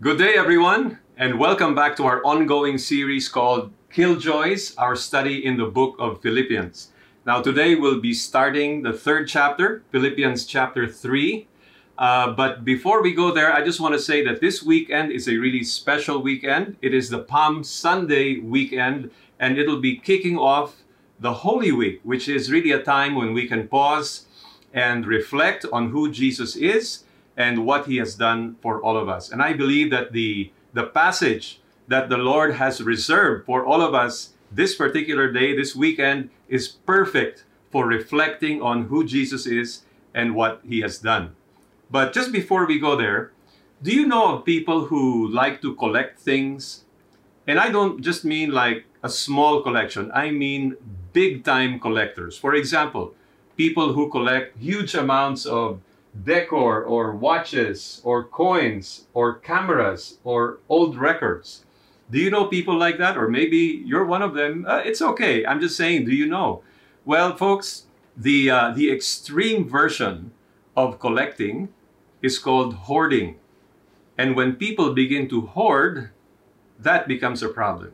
Good day, everyone, and welcome back to our ongoing series called Killjoys, our study in the book of Philippians. Now, today we'll be starting the third chapter, Philippians chapter 3. Uh, but before we go there, I just want to say that this weekend is a really special weekend. It is the Palm Sunday weekend, and it'll be kicking off the Holy Week, which is really a time when we can pause and reflect on who Jesus is and what he has done for all of us. And I believe that the, the passage that the Lord has reserved for all of us this particular day, this weekend, is perfect for reflecting on who Jesus is and what he has done. But just before we go there, do you know of people who like to collect things? And I don't just mean like a small collection, I mean big time collectors. For example, people who collect huge amounts of decor or watches or coins or cameras or old records. Do you know people like that? Or maybe you're one of them. Uh, it's okay. I'm just saying, do you know? Well, folks, the, uh, the extreme version of collecting is called hoarding. And when people begin to hoard, that becomes a problem,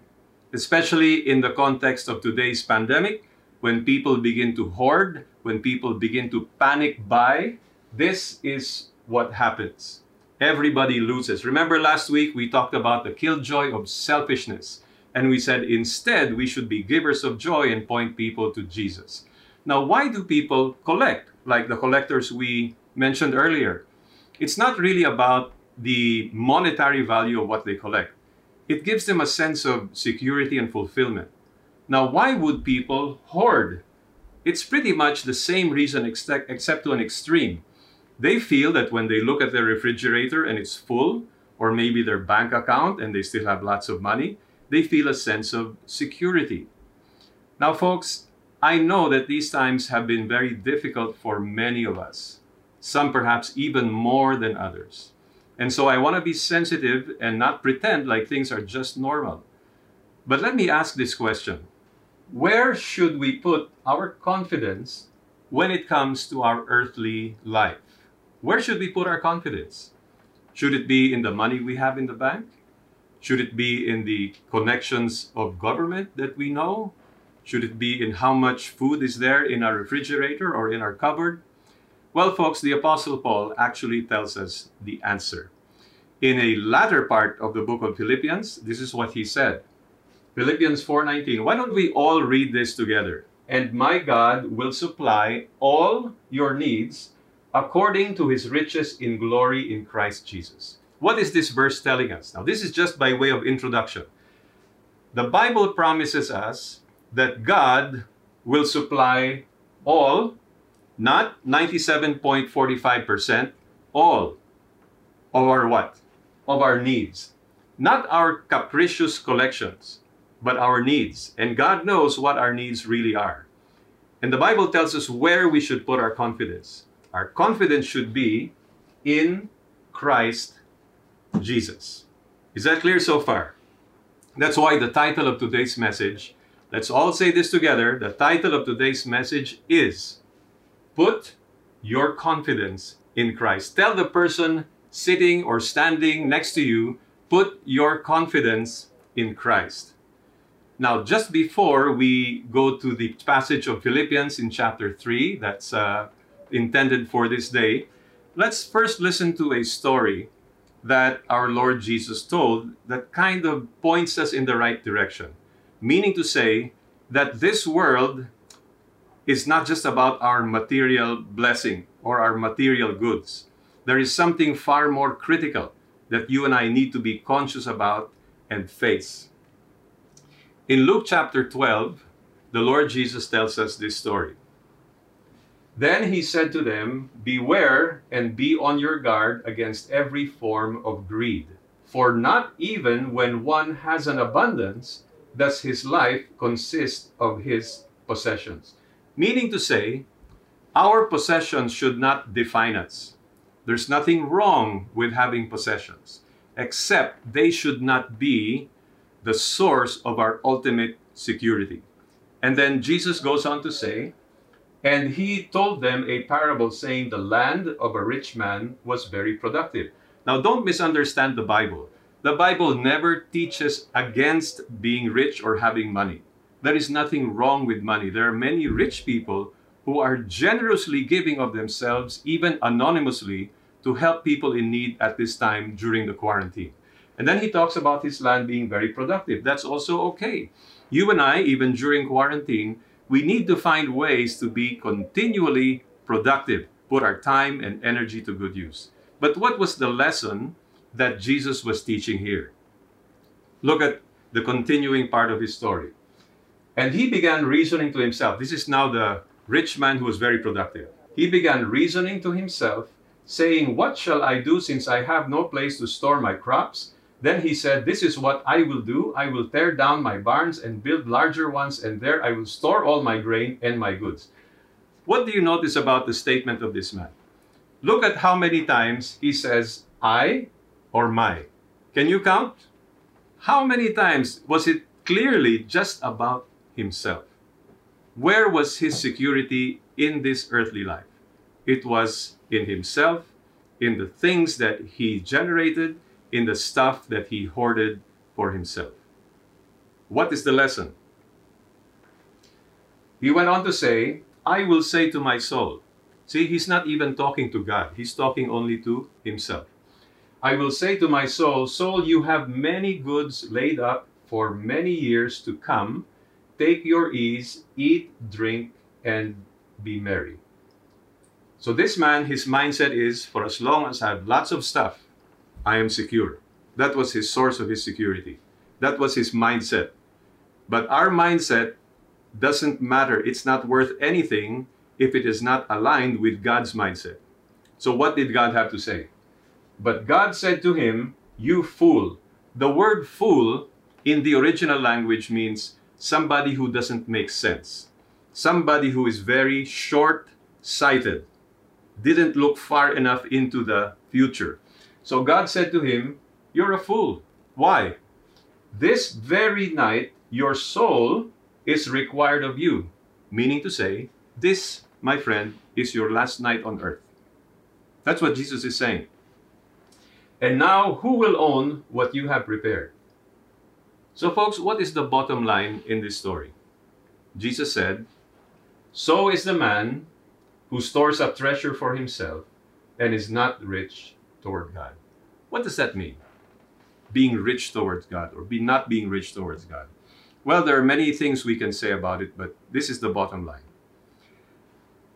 especially in the context of today's pandemic, when people begin to hoard, when people begin to panic buy, this is what happens. Everybody loses. Remember last week we talked about the killjoy of selfishness. And we said instead we should be givers of joy and point people to Jesus. Now, why do people collect? Like the collectors we mentioned earlier. It's not really about the monetary value of what they collect. It gives them a sense of security and fulfillment. Now, why would people hoard? It's pretty much the same reason except to an extreme. They feel that when they look at their refrigerator and it's full, or maybe their bank account and they still have lots of money, they feel a sense of security. Now, folks, I know that these times have been very difficult for many of us, some perhaps even more than others. And so I want to be sensitive and not pretend like things are just normal. But let me ask this question Where should we put our confidence when it comes to our earthly life? Where should we put our confidence? Should it be in the money we have in the bank? Should it be in the connections of government that we know? Should it be in how much food is there in our refrigerator or in our cupboard? Well, folks, the Apostle Paul actually tells us the answer. In a latter part of the book of Philippians, this is what he said. Philippians 4:19. Why don't we all read this together? And my God will supply all your needs according to his riches in glory in Christ Jesus. What is this verse telling us? Now, this is just by way of introduction. The Bible promises us that God will supply all, not 97.45%, all of our what? Of our needs. Not our capricious collections, but our needs. And God knows what our needs really are. And the Bible tells us where we should put our confidence. Our confidence should be in Christ Jesus. Is that clear so far? That's why the title of today's message, let's all say this together. The title of today's message is Put Your Confidence in Christ. Tell the person sitting or standing next to you, put your confidence in Christ. Now, just before we go to the passage of Philippians in chapter 3, that's uh, intended for this day, let's first listen to a story that our Lord Jesus told that kind of points us in the right direction. Meaning to say that this world is not just about our material blessing or our material goods. There is something far more critical that you and I need to be conscious about and face. In Luke chapter 12, the Lord Jesus tells us this story. Then he said to them, Beware and be on your guard against every form of greed. For not even when one has an abundance does his life consist of his possessions. Meaning to say, our possessions should not define us. There's nothing wrong with having possessions, except they should not be the source of our ultimate security. And then Jesus goes on to say, and he told them a parable saying, The land of a rich man was very productive. Now, don't misunderstand the Bible. The Bible never teaches against being rich or having money. There is nothing wrong with money. There are many rich people who are generously giving of themselves, even anonymously, to help people in need at this time during the quarantine. And then he talks about his land being very productive. That's also okay. You and I, even during quarantine, we need to find ways to be continually productive, put our time and energy to good use. But what was the lesson that Jesus was teaching here? Look at the continuing part of his story. And he began reasoning to himself. This is now the rich man who was very productive. He began reasoning to himself, saying, What shall I do since I have no place to store my crops? Then he said, This is what I will do. I will tear down my barns and build larger ones, and there I will store all my grain and my goods. What do you notice about the statement of this man? Look at how many times he says, I or my. Can you count? How many times was it clearly just about himself? Where was his security in this earthly life? It was in himself, in the things that he generated, in the stuff that he hoarded for himself. What is the lesson? He went on to say, I will say to my soul. See, he's not even talking to God, he's talking only to himself. I will say to my soul, Soul, you have many goods laid up for many years to come. Take your ease, eat, drink, and be merry. So, this man, his mindset is for as long as I have lots of stuff, I am secure. That was his source of his security. That was his mindset. But our mindset doesn't matter. It's not worth anything if it is not aligned with God's mindset. So, what did God have to say? But God said to him, You fool. The word fool in the original language means somebody who doesn't make sense, somebody who is very short sighted, didn't look far enough into the future. So God said to him, You're a fool. Why? This very night, your soul is required of you. Meaning to say, this, my friend, is your last night on earth. That's what Jesus is saying. And now, who will own what you have prepared? So, folks, what is the bottom line in this story? Jesus said, So is the man who stores up treasure for himself and is not rich toward God. What does that mean? Being rich towards God or be not being rich towards God. Well, there are many things we can say about it, but this is the bottom line.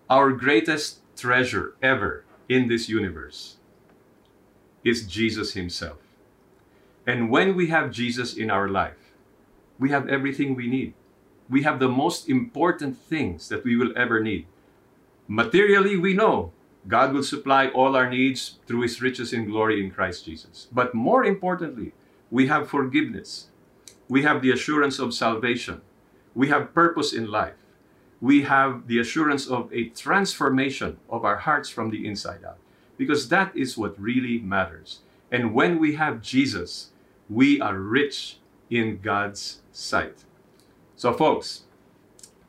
Our greatest treasure ever in this universe is Jesus Himself. And when we have Jesus in our life, we have everything we need. We have the most important things that we will ever need. Materially, we know God will supply all our needs through His riches in glory in Christ Jesus. But more importantly, we have forgiveness. We have the assurance of salvation. We have purpose in life. We have the assurance of a transformation of our hearts from the inside out. Because that is what really matters. And when we have Jesus, we are rich in God's sight. So, folks,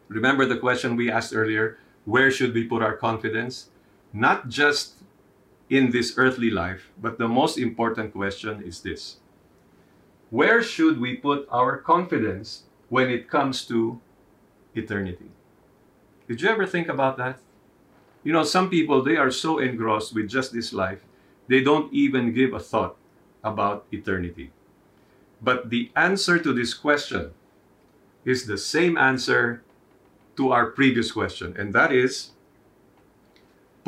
remember the question we asked earlier where should we put our confidence? Not just in this earthly life, but the most important question is this Where should we put our confidence when it comes to eternity? Did you ever think about that? You know, some people, they are so engrossed with just this life, they don't even give a thought about eternity. But the answer to this question is the same answer to our previous question, and that is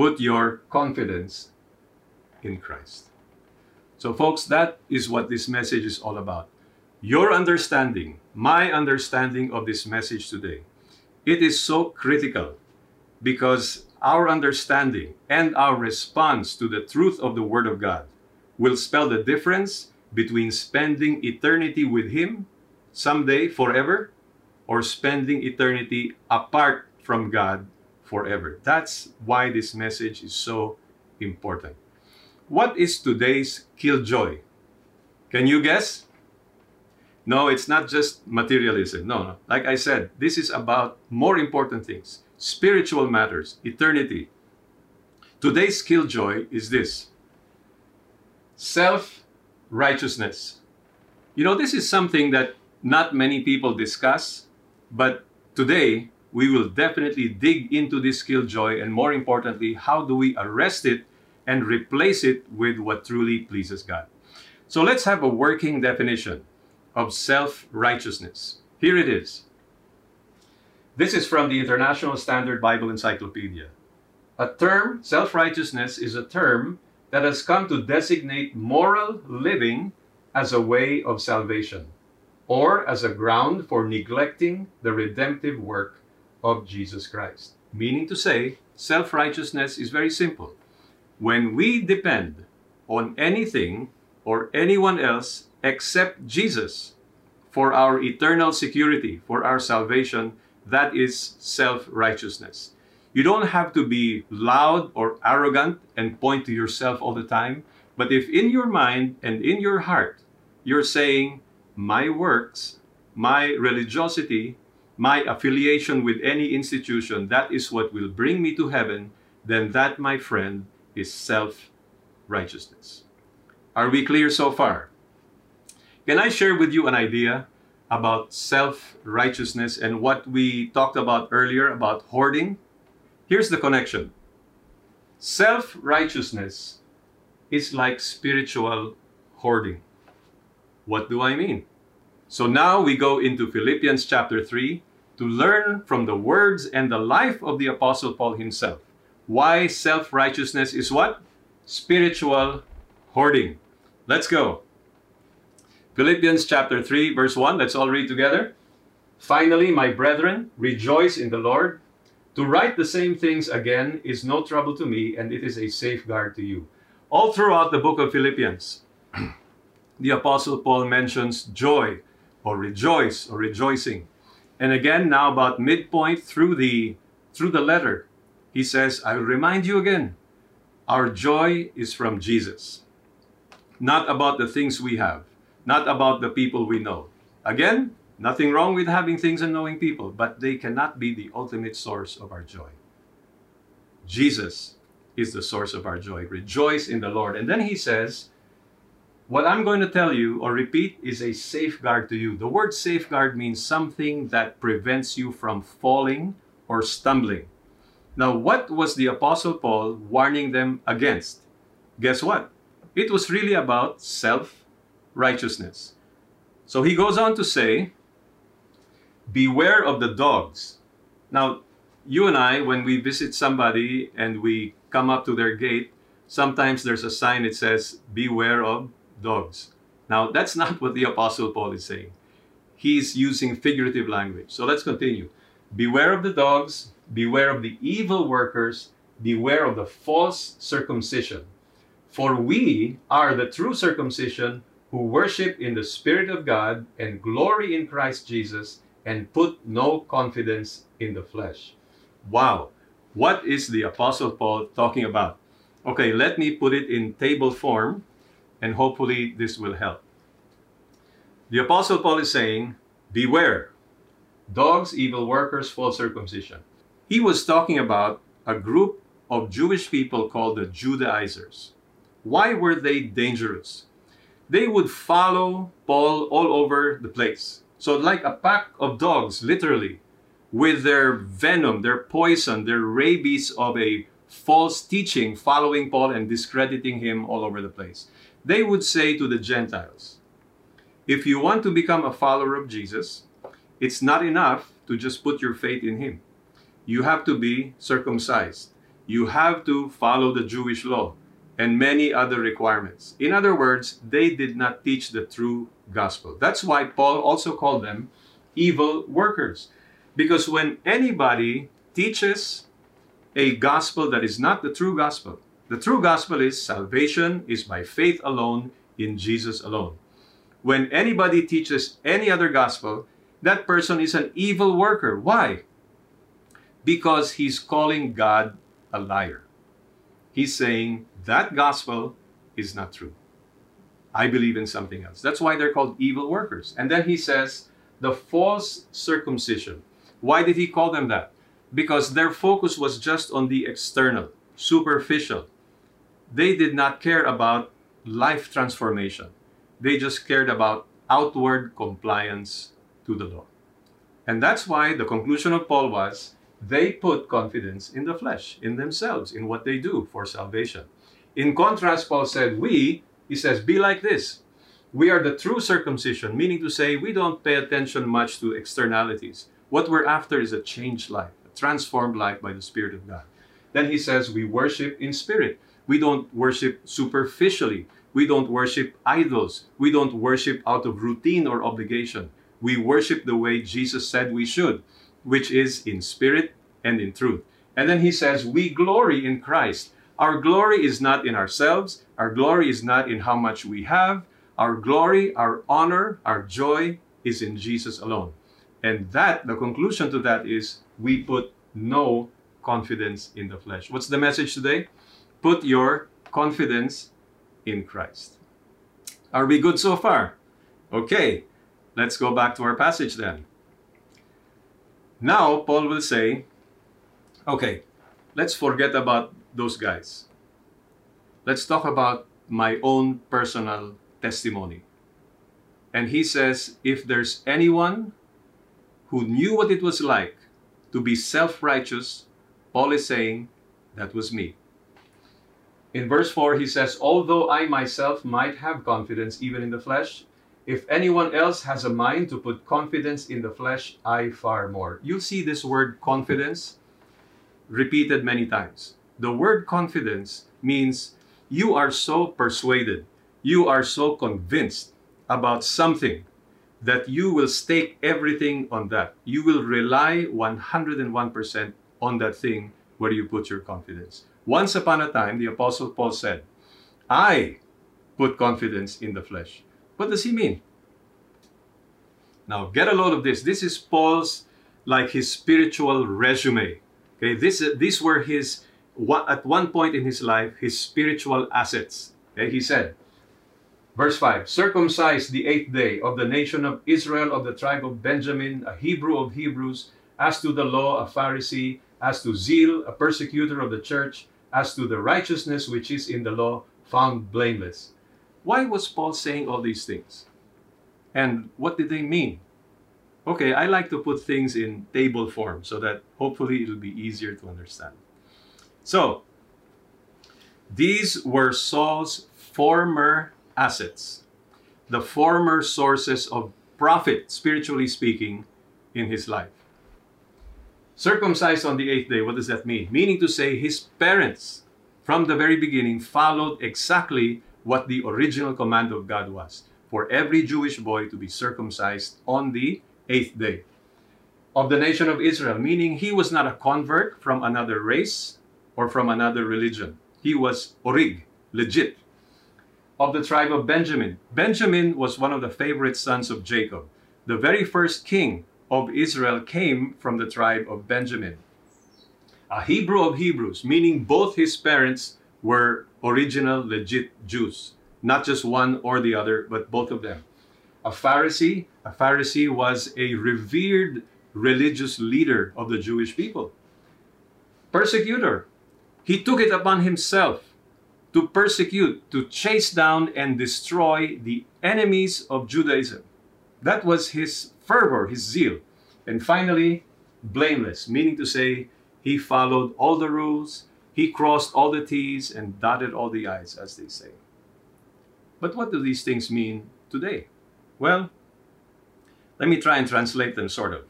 Put your confidence in Christ. So, folks, that is what this message is all about. Your understanding, my understanding of this message today, it is so critical because our understanding and our response to the truth of the Word of God will spell the difference between spending eternity with Him someday forever or spending eternity apart from God forever. That's why this message is so important. What is today's killjoy? Can you guess? No, it's not just materialism. No, no. Like I said, this is about more important things spiritual matters, eternity. Today's killjoy is this self righteousness. You know, this is something that not many people discuss, but today we will definitely dig into this killjoy and more importantly, how do we arrest it and replace it with what truly pleases God. So let's have a working definition of self righteousness. Here it is. This is from the International Standard Bible Encyclopedia. A term, self righteousness, is a term that has come to designate moral living as a way of salvation or as a ground for neglecting the redemptive work of Jesus Christ. Meaning to say, self righteousness is very simple. When we depend on anything or anyone else except Jesus for our eternal security, for our salvation, that is self righteousness. You don't have to be loud or arrogant and point to yourself all the time. But if in your mind and in your heart you're saying, my works, my religiosity, my affiliation with any institution, that is what will bring me to heaven, then that, my friend, is self righteousness. Are we clear so far? Can I share with you an idea about self righteousness and what we talked about earlier about hoarding? Here's the connection self righteousness is like spiritual hoarding. What do I mean? So now we go into Philippians chapter 3 to learn from the words and the life of the Apostle Paul himself. Why self righteousness is what? Spiritual hoarding. Let's go. Philippians chapter 3, verse 1. Let's all read together. Finally, my brethren, rejoice in the Lord. To write the same things again is no trouble to me, and it is a safeguard to you. All throughout the book of Philippians, the Apostle Paul mentions joy, or rejoice, or rejoicing. And again, now about midpoint through the through the letter, he says, I will remind you again, our joy is from Jesus, not about the things we have, not about the people we know. Again, Nothing wrong with having things and knowing people, but they cannot be the ultimate source of our joy. Jesus is the source of our joy. Rejoice in the Lord. And then he says, What I'm going to tell you or repeat is a safeguard to you. The word safeguard means something that prevents you from falling or stumbling. Now, what was the Apostle Paul warning them against? Guess what? It was really about self righteousness. So he goes on to say, beware of the dogs. Now, you and I, when we visit somebody and we come up to their gate, sometimes there's a sign that says, beware of dogs. Now, that's not what the Apostle Paul is saying. He's using figurative language. So let's continue. Beware of the dogs, beware of the evil workers, beware of the false circumcision. For we are the true circumcision who worship in the Spirit of God and glory in Christ Jesus and put no confidence in the flesh. Wow, what is the Apostle Paul talking about? Okay, let me put it in table form and hopefully this will help. The Apostle Paul is saying, Beware, dogs, evil workers, false circumcision. He was talking about a group of Jewish people called the Judaizers. Why were they dangerous? They would follow Paul all over the place. So, like a pack of dogs, literally, with their venom, their poison, their rabies of a false teaching, following Paul and discrediting him all over the place. They would say to the Gentiles, if you want to become a follower of Jesus, it's not enough to just put your faith in him. You have to be circumcised. You have to follow the Jewish law and many other requirements. In other words, they did not teach the true gospel. That's why Paul also called them evil workers. Because when anybody teaches a gospel that is not the true gospel, the true gospel is salvation is by faith alone in Jesus alone. When anybody teaches any other gospel, that person is an evil worker. Why? Because he's calling God a liar. He's saying that gospel is not true. I believe in something else. That's why they're called evil workers. And then he says, the false circumcision. Why did he call them that? Because their focus was just on the external, superficial. They did not care about life transformation. They just cared about outward compliance to the law. And that's why the conclusion of Paul was they put confidence in the flesh, in themselves, in what they do for salvation. In contrast, Paul said, We, he says, be like this. We are the true circumcision, meaning to say we don't pay attention much to externalities. What we're after is a changed life, a transformed life by the Spirit of God. Then he says we worship in spirit. We don't worship superficially. We don't worship idols. We don't worship out of routine or obligation. We worship the way Jesus said we should, which is in spirit and in truth. And then he says, We glory in Christ. Our glory is not in ourselves. Our glory is not in how much we have. Our glory, our honor, our joy is in Jesus alone. And that, the conclusion to that is, we put no confidence in the flesh. What's the message today? Put your confidence in Christ. Are we good so far? Okay, let's go back to our passage then. Now, Paul will say, okay, let's forget about those guys. Let's talk about my own personal testimony. And he says, if there's anyone who knew what it was like to be self righteous, Paul is saying, that was me. In verse 4, he says, Although I myself might have confidence even in the flesh, if anyone else has a mind to put confidence in the flesh, I far more. You'll see this word confidence repeated many times. The word confidence means you are so persuaded, you are so convinced about something that you will stake everything on that. You will rely 101% on that thing where you put your confidence. Once upon a time, the Apostle Paul said, I put confidence in the flesh. What does he mean? Now, get a load of this. This is Paul's, like his spiritual resume. Okay, this, these were his, at one point in his life, his spiritual assets. Okay, he said, Verse 5 Circumcised the eighth day of the nation of Israel of the tribe of Benjamin, a Hebrew of Hebrews, as to the law, a Pharisee, as to zeal, a persecutor of the church, as to the righteousness which is in the law, found blameless. Why was Paul saying all these things? And what did they mean? Okay, I like to put things in table form so that hopefully it'll be easier to understand. So, these were Saul's former assets, the former sources of profit, spiritually speaking, in his life. Circumcised on the eighth day, what does that mean? Meaning to say, his parents from the very beginning followed exactly what the original command of God was for every Jewish boy to be circumcised on the eighth day. Of the nation of Israel, meaning he was not a convert from another race or from another religion. He was orig, legit. Of the tribe of Benjamin. Benjamin was one of the favorite sons of Jacob. The very first king of Israel came from the tribe of Benjamin. A Hebrew of Hebrews, meaning both his parents were original, legit Jews. Not just one or the other, but both of them. A Pharisee, a Pharisee was a revered religious leader of the Jewish people. Persecutor, he took it upon himself to persecute, to chase down and destroy the enemies of Judaism. That was his fervor, his zeal. And finally, blameless, meaning to say, he followed all the rules, he crossed all the T's and dotted all the I's, as they say. But what do these things mean today? Well, let me try and translate them sort of.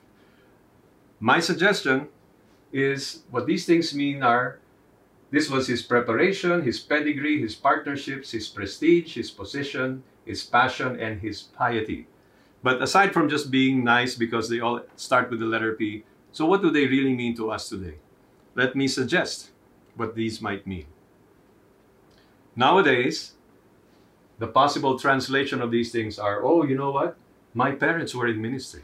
My suggestion is what these things mean are this was his preparation, his pedigree, his partnerships, his prestige, his position, his passion, and his piety. But aside from just being nice because they all start with the letter P, so what do they really mean to us today? Let me suggest what these might mean. Nowadays, the possible translation of these things are oh, you know what? My parents were in ministry.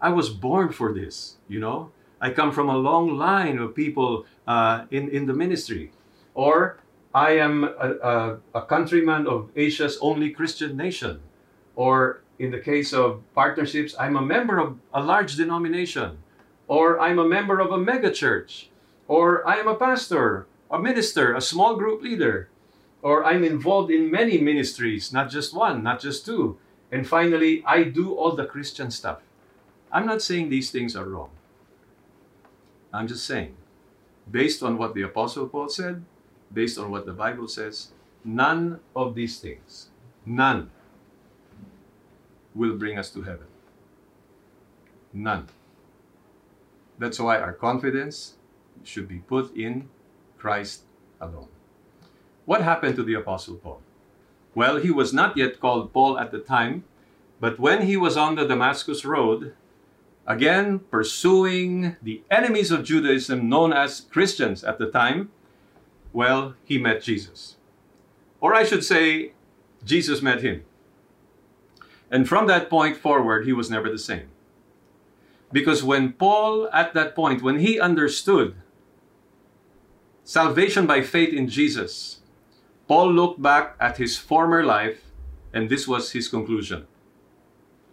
I was born for this, you know? I come from a long line of people uh, in, in the ministry. Or I am a, a, a countryman of Asia's only Christian nation. Or in the case of partnerships, I'm a member of a large denomination, or I'm a member of a mega church, or I am a pastor, a minister, a small group leader, or I'm involved in many ministries, not just one, not just two. And finally, I do all the Christian stuff. I'm not saying these things are wrong. I'm just saying, based on what the Apostle Paul said, based on what the Bible says, none of these things, none, will bring us to heaven. None. That's why our confidence should be put in Christ alone. What happened to the Apostle Paul? Well, he was not yet called Paul at the time, but when he was on the Damascus Road, again pursuing the enemies of Judaism known as Christians at the time, well, he met Jesus. Or I should say, Jesus met him. And from that point forward, he was never the same. Because when Paul, at that point, when he understood salvation by faith in Jesus, Paul looked back at his former life, and this was his conclusion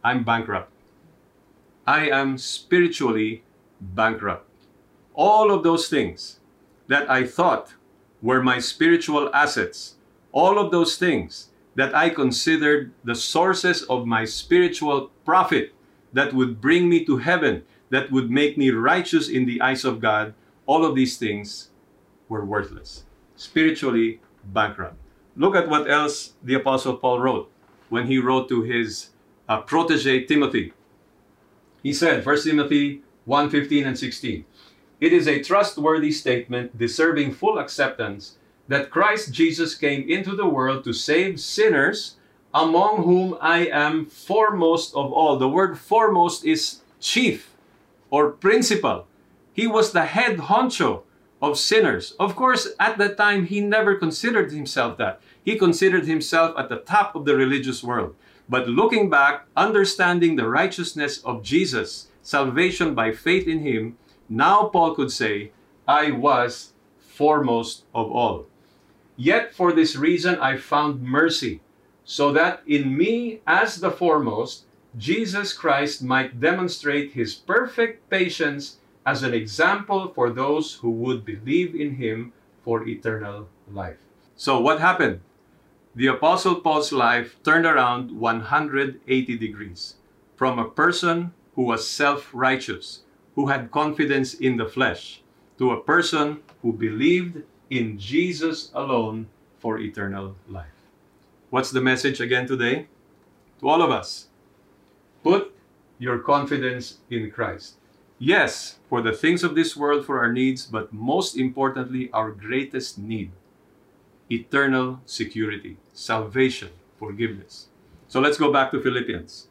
I'm bankrupt. I am spiritually bankrupt. All of those things that I thought were my spiritual assets, all of those things that I considered the sources of my spiritual profit that would bring me to heaven, that would make me righteous in the eyes of God, all of these things were worthless. Spiritually bankrupt. Look at what else the Apostle Paul wrote when he wrote to his uh, protege Timothy. He said, 1 Timothy 1 15 and 16, It is a trustworthy statement deserving full acceptance that Christ Jesus came into the world to save sinners, among whom I am foremost of all. The word foremost is chief or principal. He was the head honcho of sinners. Of course, at that time, he never considered himself that. He considered himself at the top of the religious world. But looking back, understanding the righteousness of Jesus, salvation by faith in him, now Paul could say, I was foremost of all. Yet for this reason I found mercy, so that in me as the foremost, Jesus Christ might demonstrate his perfect patience as an example for those who would believe in him for eternal life. So, what happened? The Apostle Paul's life turned around 180 degrees from a person who was self righteous, who had confidence in the flesh, to a person who believed in Jesus alone for eternal life. What's the message again today? To all of us put your confidence in Christ. Yes, for the things of this world, for our needs, but most importantly, our greatest need eternal security, salvation, forgiveness. So let's go back to Philippians.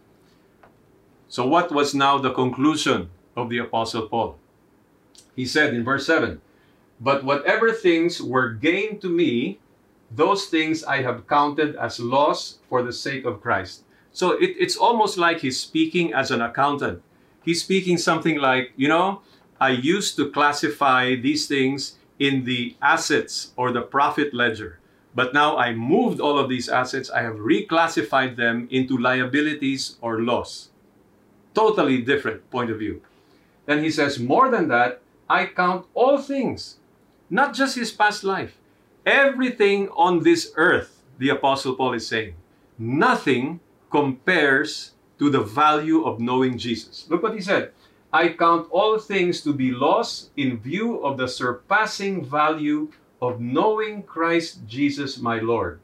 So, what was now the conclusion of the Apostle Paul? He said in verse 7 But whatever things were gain to me, those things I have counted as loss for the sake of Christ. So it, it's almost like he's speaking as an accountant he's speaking something like, you know, I used to classify these things in the assets or the profit ledger. But now I moved all of these assets, I have reclassified them into liabilities or loss. Totally different point of view. Then he says, More than that, I count all things, not just his past life, everything on this earth, the Apostle Paul is saying. Nothing compares to the value of knowing Jesus. Look what he said. I count all things to be loss in view of the surpassing value of knowing Christ Jesus my Lord,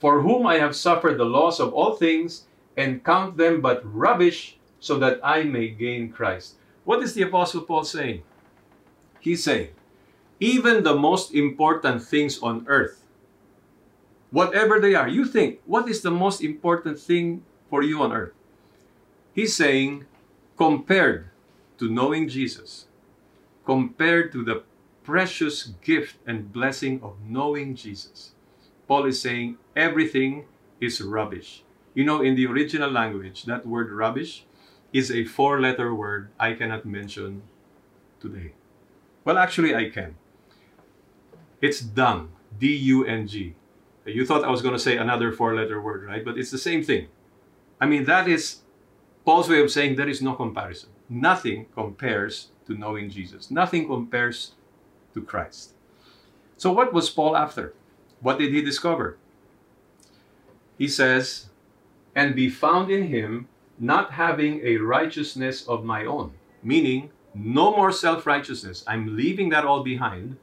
for whom I have suffered the loss of all things and count them but rubbish so that I may gain Christ. What is the Apostle Paul saying? He's saying, even the most important things on earth, whatever they are, you think, what is the most important thing for you on earth? He's saying, compared to knowing Jesus, compared to the precious gift and blessing of knowing Jesus, Paul is saying everything is rubbish. You know, in the original language, that word rubbish is a four letter word I cannot mention today. Well, actually, I can. It's dung, D U N G. You thought I was going to say another four letter word, right? But it's the same thing. I mean, that is Paul's way of saying there is no comparison. Nothing compares to knowing Jesus. Nothing compares to Christ. So, what was Paul after? What did he discover? He says, and be found in him, not having a righteousness of my own. Meaning, no more self righteousness. I'm leaving that all behind,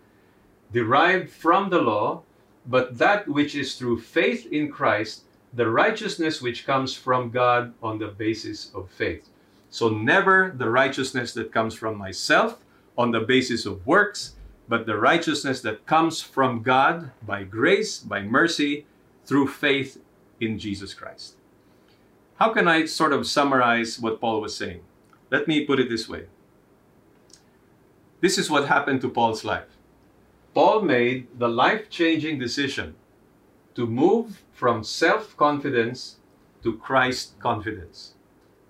derived from the law, but that which is through faith in Christ, the righteousness which comes from God on the basis of faith. So, never the righteousness that comes from myself on the basis of works, but the righteousness that comes from God by grace, by mercy, through faith in Jesus Christ. How can I sort of summarize what Paul was saying? Let me put it this way. This is what happened to Paul's life. Paul made the life changing decision to move from self confidence to Christ confidence,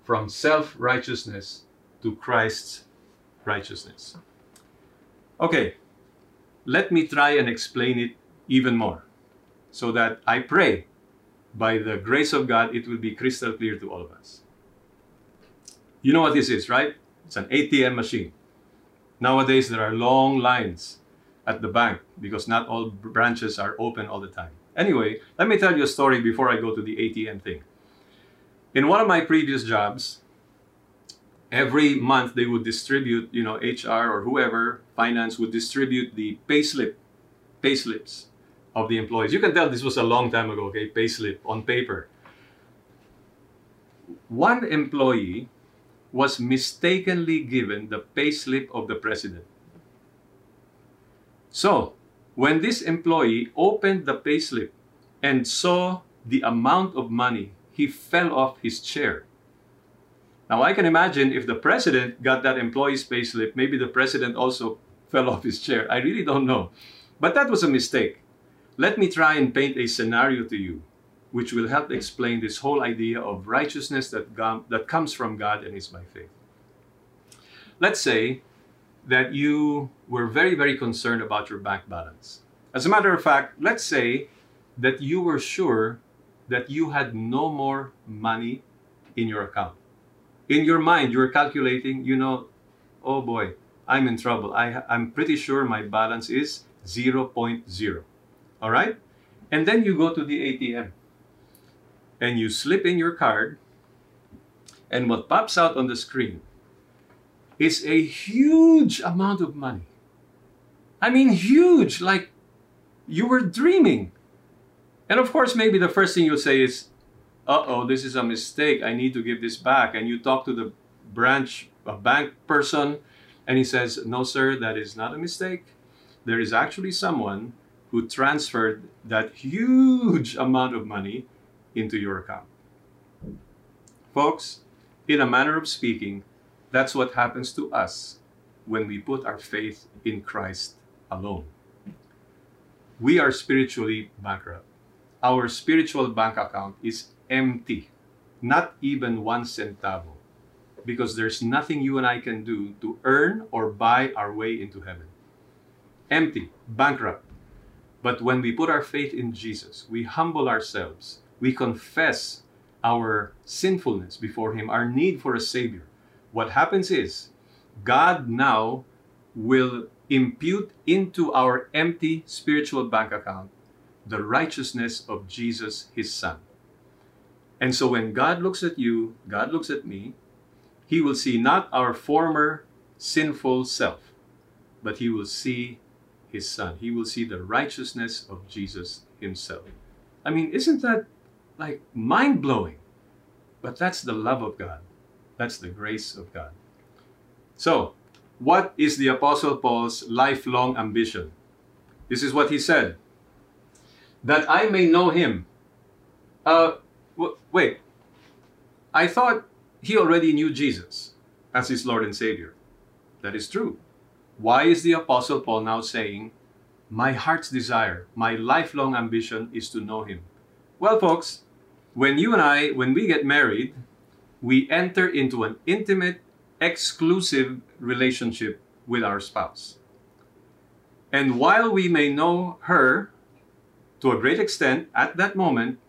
from self righteousness to Christ's righteousness. Okay, let me try and explain it even more so that I pray by the grace of God it will be crystal clear to all of us. You know what this is, right? It's an ATM machine. Nowadays, there are long lines at the bank because not all branches are open all the time. Anyway, let me tell you a story before I go to the ATM thing. In one of my previous jobs, every month they would distribute, you know, HR or whoever, finance would distribute the payslip, payslips of the employees. You can tell this was a long time ago, okay, payslip on paper. One employee was mistakenly given the payslip of the president. So, when this employee opened the payslip and saw the amount of money, he fell off his chair. Now, I can imagine if the president got that employee's payslip, maybe the president also fell off his chair. I really don't know. But that was a mistake. Let me try and paint a scenario to you which will help explain this whole idea of righteousness that, God, that comes from God and is by faith. Let's say that you were very, very concerned about your bank balance. As a matter of fact, let's say that you were sure that you had no more money in your account. In your mind, you were calculating, you know, oh boy, I'm in trouble. I, I'm pretty sure my balance is 0.0. All right? And then you go to the ATM and you slip in your card, and what pops out on the screen is a huge amount of money. I mean, huge, like you were dreaming. And of course, maybe the first thing you'll say is, uh oh, this is a mistake. I need to give this back. And you talk to the branch, a bank person, and he says, no, sir, that is not a mistake. There is actually someone who transferred that huge amount of money into your account. Folks, in a manner of speaking, that's what happens to us when we put our faith in Christ alone. We are spiritually bankrupt. Our spiritual bank account is empty, not even one centavo, because there's nothing you and I can do to earn or buy our way into heaven. Empty, bankrupt. But when we put our faith in Jesus, we humble ourselves we confess our sinfulness before Him, our need for a Savior, what happens is God now will impute into our empty spiritual bank account the righteousness of Jesus, His Son. And so when God looks at you, God looks at me, He will see not our former sinful self, but He will see His Son. He will see the righteousness of Jesus Himself. I mean, isn't that like mind blowing. But that's the love of God. That's the grace of God. So, what is the Apostle Paul's lifelong ambition? This is what he said that I may know him. Uh, w- wait, I thought he already knew Jesus as his Lord and Savior. That is true. Why is the Apostle Paul now saying, My heart's desire, my lifelong ambition is to know him? Well, folks, when you and I, when we get married, we enter into an intimate, exclusive relationship with our spouse. And while we may know her to a great extent at that moment,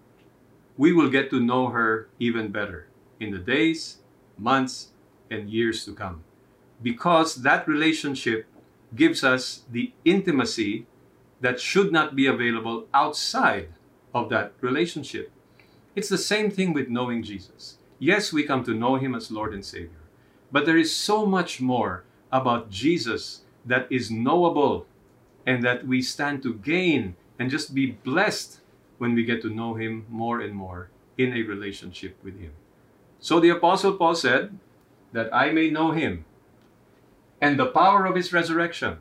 we will get to know her even better in the days, months, and years to come. Because that relationship gives us the intimacy that should not be available outside of that relationship. It's the same thing with knowing Jesus. Yes, we come to know him as Lord and Savior, but there is so much more about Jesus that is knowable and that we stand to gain and just be blessed when we get to know him more and more in a relationship with him. So the Apostle Paul said, That I may know him and the power of his resurrection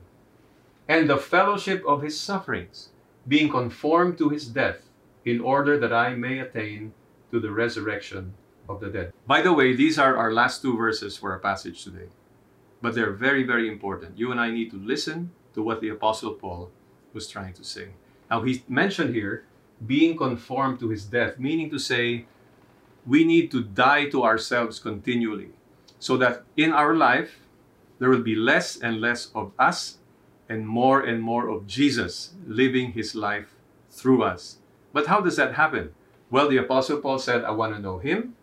and the fellowship of his sufferings, being conformed to his death, in order that I may attain to the resurrection of the dead. By the way, these are our last two verses for our passage today. But they're very, very important. You and I need to listen to what the Apostle Paul was trying to say. Now, he mentioned here being conformed to his death, meaning to say, we need to die to ourselves continually so that in our life there will be less and less of us and more and more of Jesus living his life through us. But how does that happen? Well, the Apostle Paul said, I want to know him.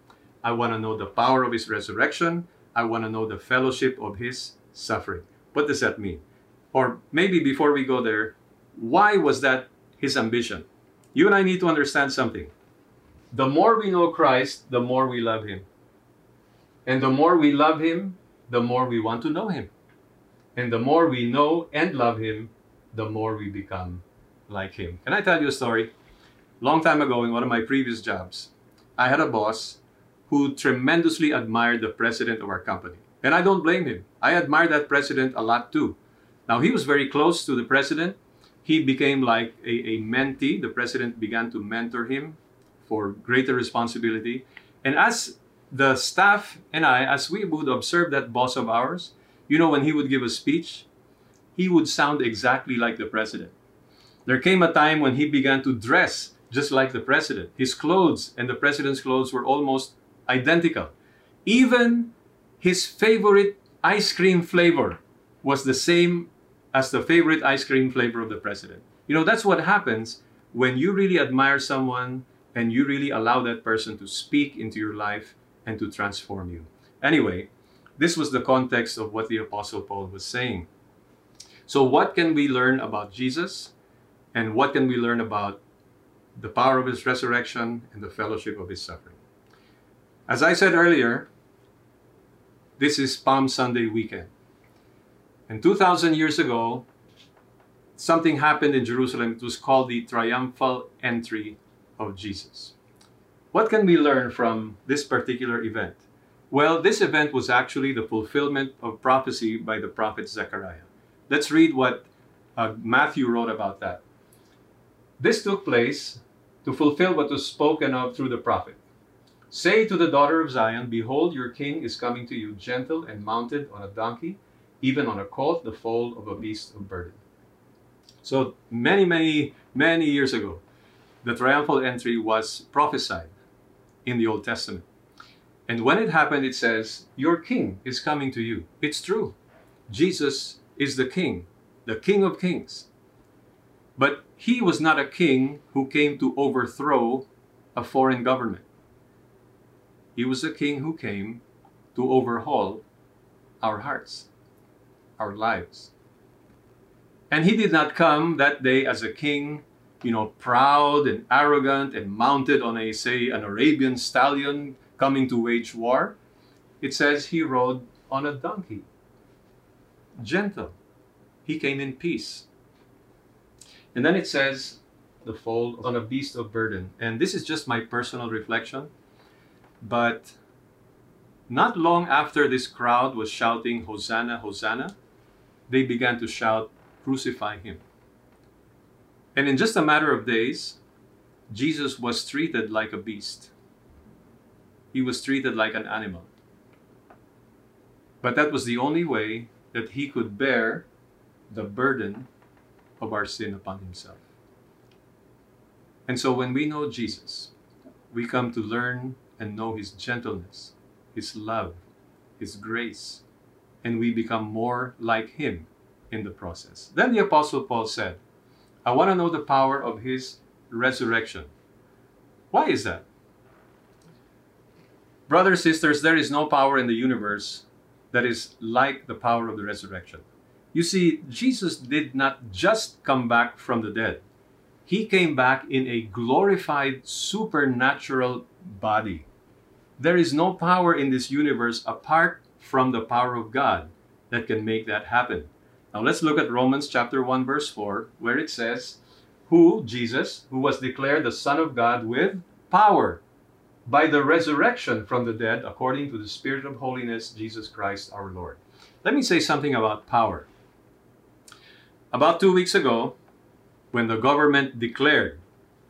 I want to know the power of his resurrection. I want to know the fellowship of his suffering. What does that mean? Or maybe before we go there, why was that his ambition? You and I need to understand something. The more we know Christ, the more we love him. And the more we love him, the more we want to know him. And the more we know and love him, the more we become like him. Can I tell you a story? Long time ago, in one of my previous jobs, I had a boss who tremendously admired the president of our company. And I don't blame him. I admire that president a lot too. Now, he was very close to the president. He became like a, a mentee. The president began to mentor him for greater responsibility. And as the staff and I, as we would observe that boss of ours, you know, when he would give a speech, he would sound exactly like the president. There came a time when he began to dress just like the president. His clothes and the president's clothes were almost identical. Even his favorite ice cream flavor was the same as the favorite ice cream flavor of the president. You know, that's what happens when you really admire someone and you really allow that person to speak into your life and to transform you. Anyway, this was the context of what the Apostle Paul was saying. So, what can we learn about Jesus? And what can we learn about the power of his resurrection and the fellowship of his suffering? As I said earlier, this is Palm Sunday weekend. And 2,000 years ago, something happened in Jerusalem. It was called the triumphal entry of Jesus. What can we learn from this particular event? Well, this event was actually the fulfillment of prophecy by the prophet Zechariah. Let's read what uh, Matthew wrote about that. This took place to fulfill what was spoken of through the prophet. Say to the daughter of Zion, Behold, your king is coming to you, gentle and mounted on a donkey, even on a colt, the foal of a beast of burden. So many, many, many years ago, the triumphal entry was prophesied in the Old Testament. And when it happened, it says, Your king is coming to you. It's true. Jesus is the king, the king of kings. But he was not a king who came to overthrow a foreign government. He was a king who came to overhaul our hearts, our lives. And he did not come that day as a king, you know, proud and arrogant and mounted on a, say, an Arabian stallion coming to wage war, it says he rode on a donkey. Gentle. He came in peace. And then it says, the foal on a beast of burden. And this is just my personal reflection. But not long after this crowd was shouting, Hosanna, Hosanna, they began to shout, Crucify him. And in just a matter of days, Jesus was treated like a beast he was treated like an animal. But that was the only way that he could bear the burden of our sin upon himself. And so when we know Jesus, we come to learn and know his gentleness, his love, his grace, and we become more like him in the process. Then the Apostle Paul said, I want to know the power of his resurrection. Why is that? Brothers, sisters, there is no power in the universe that is like the power of the resurrection. You see, Jesus did not just come back from the dead, He came back in a glorified supernatural body. There is no power in this universe apart from the power of God that can make that happen. Now let's look at Romans chapter 1 verse 4 where it says, "Who Jesus, who was declared the son of God with power by the resurrection from the dead according to the spirit of holiness Jesus Christ our Lord." Let me say something about power. About 2 weeks ago, when the government declared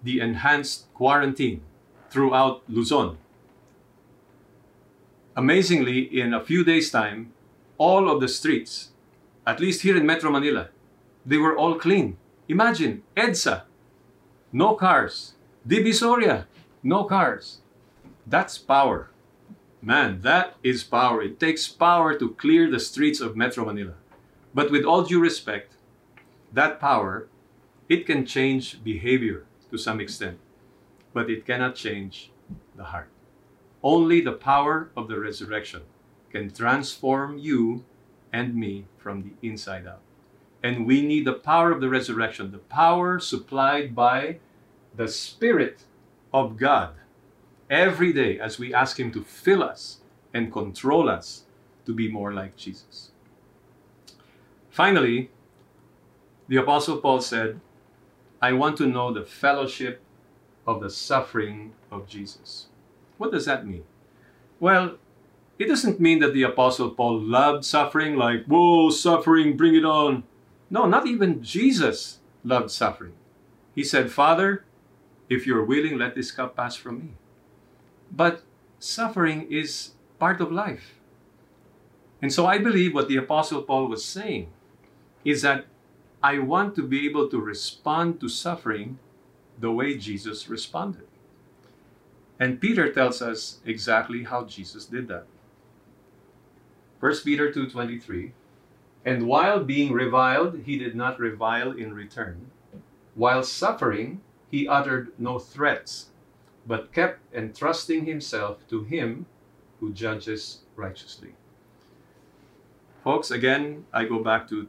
the enhanced quarantine throughout Luzon, amazingly in a few days time, all of the streets at least here in Metro Manila, they were all clean. Imagine, EDSA, no cars. Divisoria, no cars. That's power. Man, that is power. It takes power to clear the streets of Metro Manila. But with all due respect, that power, it can change behavior to some extent, but it cannot change the heart. Only the power of the resurrection can transform you and me from the inside out. And we need the power of the resurrection, the power supplied by the Spirit of God every day as we ask Him to fill us and control us to be more like Jesus. Finally, the Apostle Paul said, I want to know the fellowship of the suffering of Jesus. What does that mean? Well, it doesn't mean that the Apostle Paul loved suffering, like, whoa, suffering, bring it on. No, not even Jesus loved suffering. He said, Father, if you're willing, let this cup pass from me. But suffering is part of life. And so I believe what the Apostle Paul was saying is that I want to be able to respond to suffering the way Jesus responded. And Peter tells us exactly how Jesus did that. 1 Peter 2.23 And while being reviled, he did not revile in return. While suffering, he uttered no threats, but kept entrusting himself to him who judges righteously. Folks, again, I go back to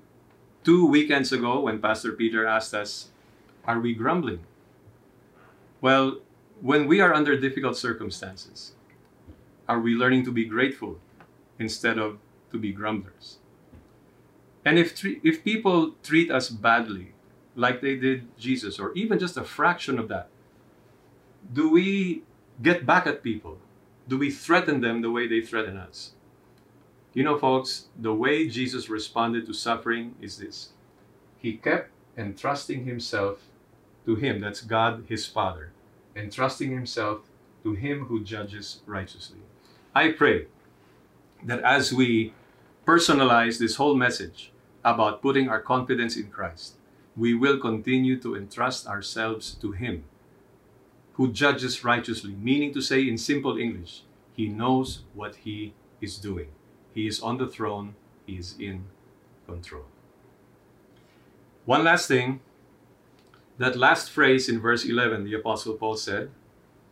two weekends ago when Pastor Peter asked us, Are we grumbling? Well, when we are under difficult circumstances, are we learning to be grateful instead of to be grumblers. And if, if people treat us badly, like they did Jesus, or even just a fraction of that, do we get back at people? Do we threaten them the way they threaten us? You know, folks, the way Jesus responded to suffering is this He kept entrusting Himself to Him, that's God, His Father, entrusting Himself to Him who judges righteously. I pray that as we personalize this whole message about putting our confidence in Christ, we will continue to entrust ourselves to Him who judges righteously, meaning to say in simple English, He knows what He is doing. He is on the throne, He is in control. One last thing that last phrase in verse 11, the Apostle Paul said,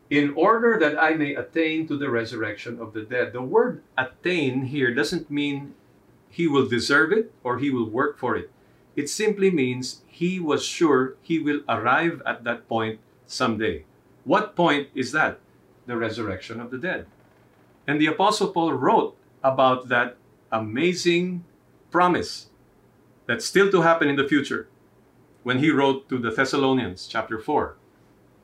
in order that I may attain to the resurrection of the dead. The word attain here doesn't mean he will deserve it or he will work for it. It simply means he was sure he will arrive at that point someday. What point is that? The resurrection of the dead. And the Apostle Paul wrote about that amazing promise that's still to happen in the future when he wrote to the Thessalonians, chapter 4.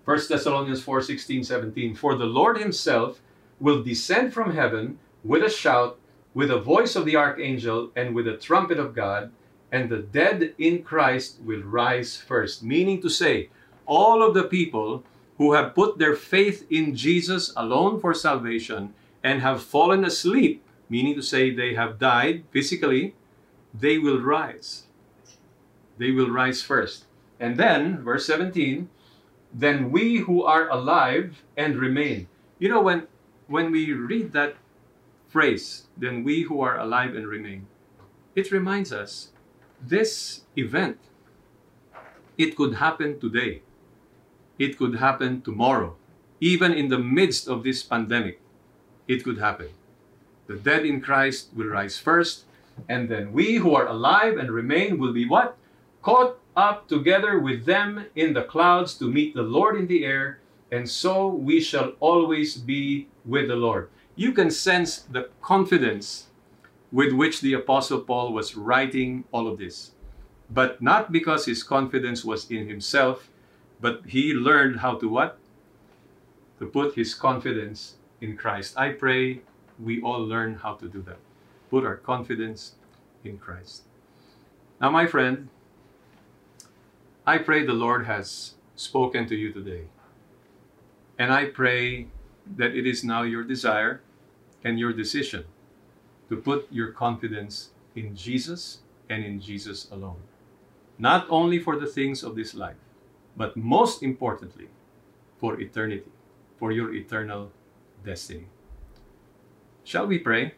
1 Thessalonians 4 16, 17. For the Lord himself will descend from heaven with a shout, with the voice of the archangel, and with the trumpet of God, and the dead in Christ will rise first. Meaning to say, all of the people who have put their faith in Jesus alone for salvation and have fallen asleep, meaning to say they have died physically, they will rise. They will rise first. And then, verse 17, then we who are alive and remain. You know, when, when we read that phrase, then we who are alive and remain, it reminds us this event, it could happen today. It could happen tomorrow. Even in the midst of this pandemic, it could happen. The dead in Christ will rise first, and then we who are alive and remain will be what? Caught up together with them in the clouds to meet the Lord in the air, and so we shall always be with the Lord. You can sense the confidence with which the Apostle Paul was writing all of this. But not because his confidence was in himself, but he learned how to what? To put his confidence in Christ. I pray we all learn how to do that. Put our confidence in Christ. Now, my friend, I pray the Lord has spoken to you today. And I pray that it is now your desire and your decision to put your confidence in Jesus and in Jesus alone. Not only for the things of this life, but most importantly, for eternity, for your eternal destiny. Shall we pray?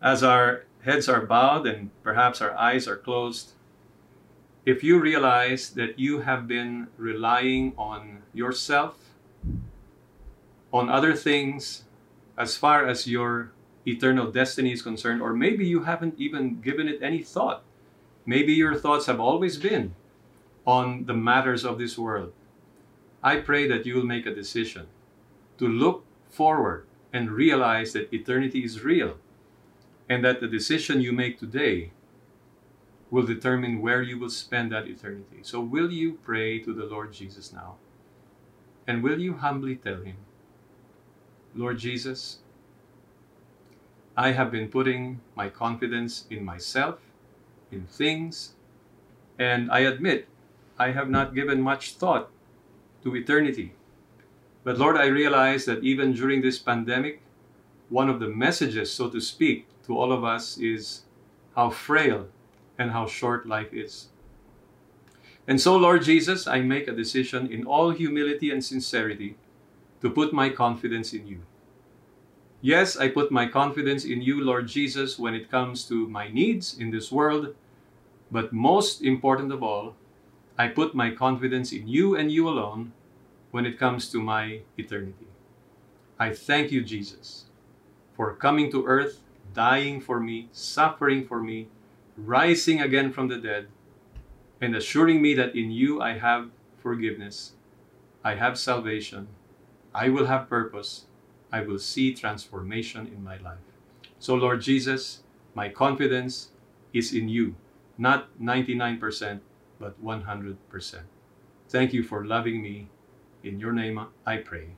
As our heads are bowed and perhaps our eyes are closed, if you realize that you have been relying on yourself, on other things, as far as your eternal destiny is concerned, or maybe you haven't even given it any thought. Maybe your thoughts have always been on the matters of this world. I pray that you will make a decision to look forward and realize that eternity is real and that the decision you make today will determine where you will spend that eternity. So, will you pray to the Lord Jesus now? And will you humbly tell Him, Lord Jesus, I have been putting my confidence in myself, in things, and I admit I have not given much thought to eternity. But Lord, I realize that even during this pandemic, one of the messages, so to speak, to all of us is how frail and how short life is. And so, Lord Jesus, I make a decision in all humility and sincerity to put my confidence in you. Yes, I put my confidence in you, Lord Jesus, when it comes to my needs in this world, but most important of all, I put my confidence in you and you alone when it comes to my eternity. I thank you, Jesus, for coming to earth, dying for me, suffering for me, rising again from the dead, and assuring me that in you I have forgiveness, I have salvation, I will have purpose, I will see transformation in my life. So, Lord Jesus, my confidence is in you, not 99%, but 100%. Thank you for loving me. In your name I pray.